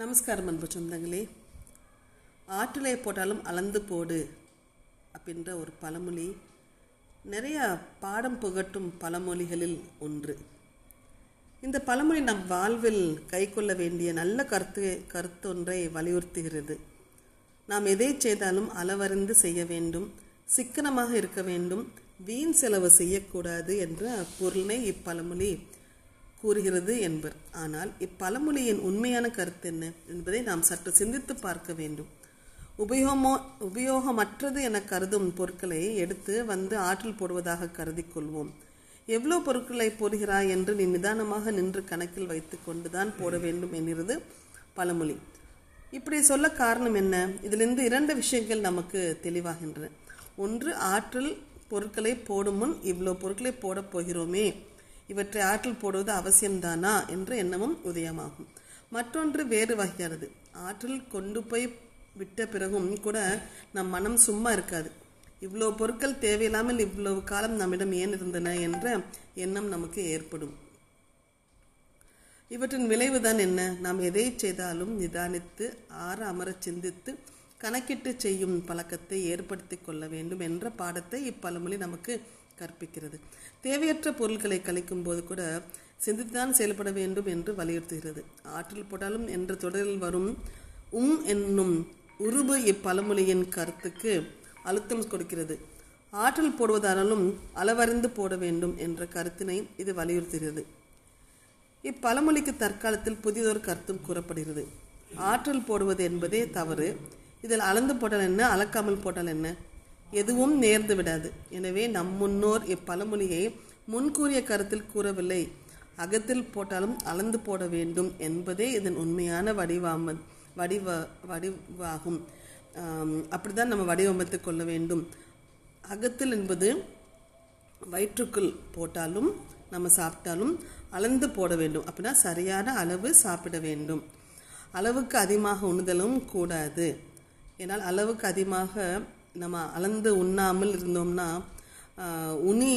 நமஸ்காரம் அன்பு சொந்தங்களே. ஆற்றிலே போட்டாலும் அளந்து போடு அப்படின்ற ஒரு பழமொழி நிறையா பாடம் புகட்டும் பழமொழிகளில் ஒன்று. இந்த பழமொழி நம் வாழ்வில் கை கொள்ள வேண்டிய நல்ல கருத்து கருத்தொன்றை வலியுறுத்துகிறது. நாம் எதை செய்தாலும் அளவறிந்து செய்ய வேண்டும் சிக்கனமாக இருக்க வேண்டும் வீண் செலவு செய்யக்கூடாது என்ற பொருளினை இப்பழமொழி கூறுகிறது என்பர். ஆனால் இப்பழமொழியின் உண்மையான கருத்து என்ன என்பதை நாம் சற்று சிந்தித்து பார்க்க வேண்டும். உபயோகமோ உபயோகமற்றது என கருதும் பொருட்களை எடுத்து வந்து ஆற்றில் போடுவதாக கருதி கொள்வோம். எவ்வளோ பொருட்களை போடுகிறாய் என்று நீ நிதானமாக நின்று கணக்கில் வைத்து கொண்டுதான் போட வேண்டும் என்கிறது பழமொழி. இப்படி சொல்ல காரணம் என்ன? இதிலிருந்து இரண்டு விஷயங்கள் நமக்கு தெளிவாகின்றன. ஒன்று ஆற்றில் பொருட்களை போடும் முன் இவ்வளோ பொருட்களை போடப் போகிறோமே. இவற்றை ஆற்றில் போடுவது அவசியம்தானா என்ற எண்ணமும் உதயமாகும். மற்றொன்று வேறு வகையானது. ஆற்றில் கொண்டு போய் விட்ட பிறகும் கூட நம் மனம் சும்மா இருக்காது. இவ்வளோ பொருட்கள் தேவையில்லாமல் இவ்வளவு காலம் நம்மிடம் ஏன் இருந்தன என்ற எண்ணம் நமக்கு ஏற்படும். இவற்றின் விளைவுதான் என்ன? நாம் எதை செய்தாலும் நிதானித்து ஆற அமர சிந்தித்து கணக்கிட்டு செய்யும் பழக்கத்தை ஏற்படுத்தி கொள்ள வேண்டும் என்ற பாடத்தை இப்பழமொழி நமக்கு கற்பிக்கிறது. தேவையற்ற பொருட்களை கழிக்கும் போது கூட சிந்தித்துதான் செயல்பட வேண்டும் என்று வலியுறுத்துகிறது. ஆற்றில் போட்டாலும் என்ற தொடரில் வரும் உம் என்னும் உருபு இப்பழமொழியின் கருத்துக்கு அழுத்தம் கொடுக்கிறது. ஆற்றல் போடுவதானாலும் அளவறிந்து போட வேண்டும் என்ற கருத்தினை இது வலியுறுத்துகிறது. இப்பழமொழிக்கு தற்காலத்தில் புதியதொரு கருத்தும் கூறப்படுகிறது. ஆற்றல் போடுவது என்பதே தவறு. இதில் அளந்து போட்டால் என்ன? அளக்காமல் போட்டால் என்ன? எதுவும் நேர்ந்து விடாது. எனவே நம் முன்னோர் இப்பழமொழியை முன்கூறிய கருத்தில் கூறவில்லை. அகத்தில் போட்டாலும் அளந்து போட வேண்டும் என்பதே இதன் உண்மையான வடிவாம வடிவ வடிவாகும். அப்படிதான் நம்ம வடிவமைத்து கொள்ள வேண்டும். அகத்தில் என்பது வயிற்றுக்குள் போட்டாலும் நம்ம சாப்பிட்டாலும் அளந்து போட வேண்டும். அப்படின்னா சரியான அளவு சாப்பிட வேண்டும். அளவுக்கு அதிகமாக உண்ணுதலும் கூடாது. ஏன்னால் அளவுக்கு அதிகமாக நம்ம அளந்து உண்ணாமல் இருந்தோம்னா உனி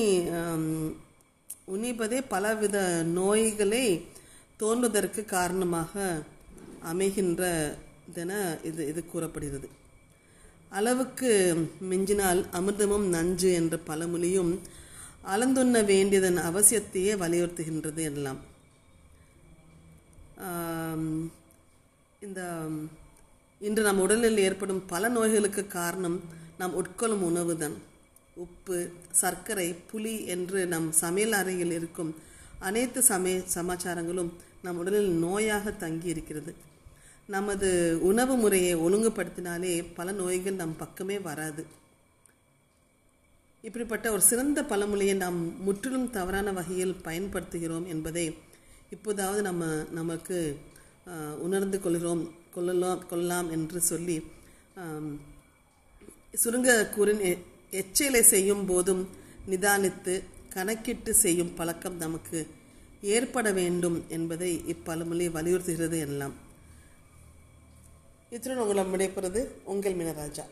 உனிப்பதே பலவித நோய்களை தோன்றுவதற்கு காரணமாக அமைகின்றதென இது இது கூறப்படுகிறது. அளவுக்கு மிஞ்சினால் அமிர்தமும் நஞ்சு என்ற பழமொழியும் அளந்துண்ண வேண்டியதன் அவசியத்தையே வலியுறுத்துகின்றது எல்லாம் இந்த இன்று நம் உடலில் ஏற்படும் பல நோய்களுக்கு காரணம் நாம் உட்கொள்ளும் உணவுதான் உப்பு சர்க்கரை புளி என்று நம் சமையல் அறையில் இருக்கும் அனைத்து சமய சமாச்சாரங்களும் நம் உடலில் நோயாக தங்கி இருக்கிறது நமது உணவு முறையை ஒழுங்குபடுத்தினாலே பல நோய்கள் நம் பக்கமே வராது. இப்படிப்பட்ட ஒரு சிறந்த பழமொழியை நாம் முற்றிலும் தவறான வகையில் பயன்படுத்துகிறோம் என்பதை இப்போதாவது நம்ம நமக்கு உணர்ந்து கொள்கிறோம் கொள்ளலாம் கொள்ளலாம் என்று சொல்லி சுருங்க கூறின் எச்சலை செய்யும் போதும் நிதானித்து கணக்கிட்டு செய்யும் பழக்கம் நமக்கு ஏற்பட வேண்டும் என்பதை இப்பழமொழி வலியுறுத்துகிறது எல்லாம். இத்துடன் உங்களை விடைபெறுது உங்கள் மினராஜா.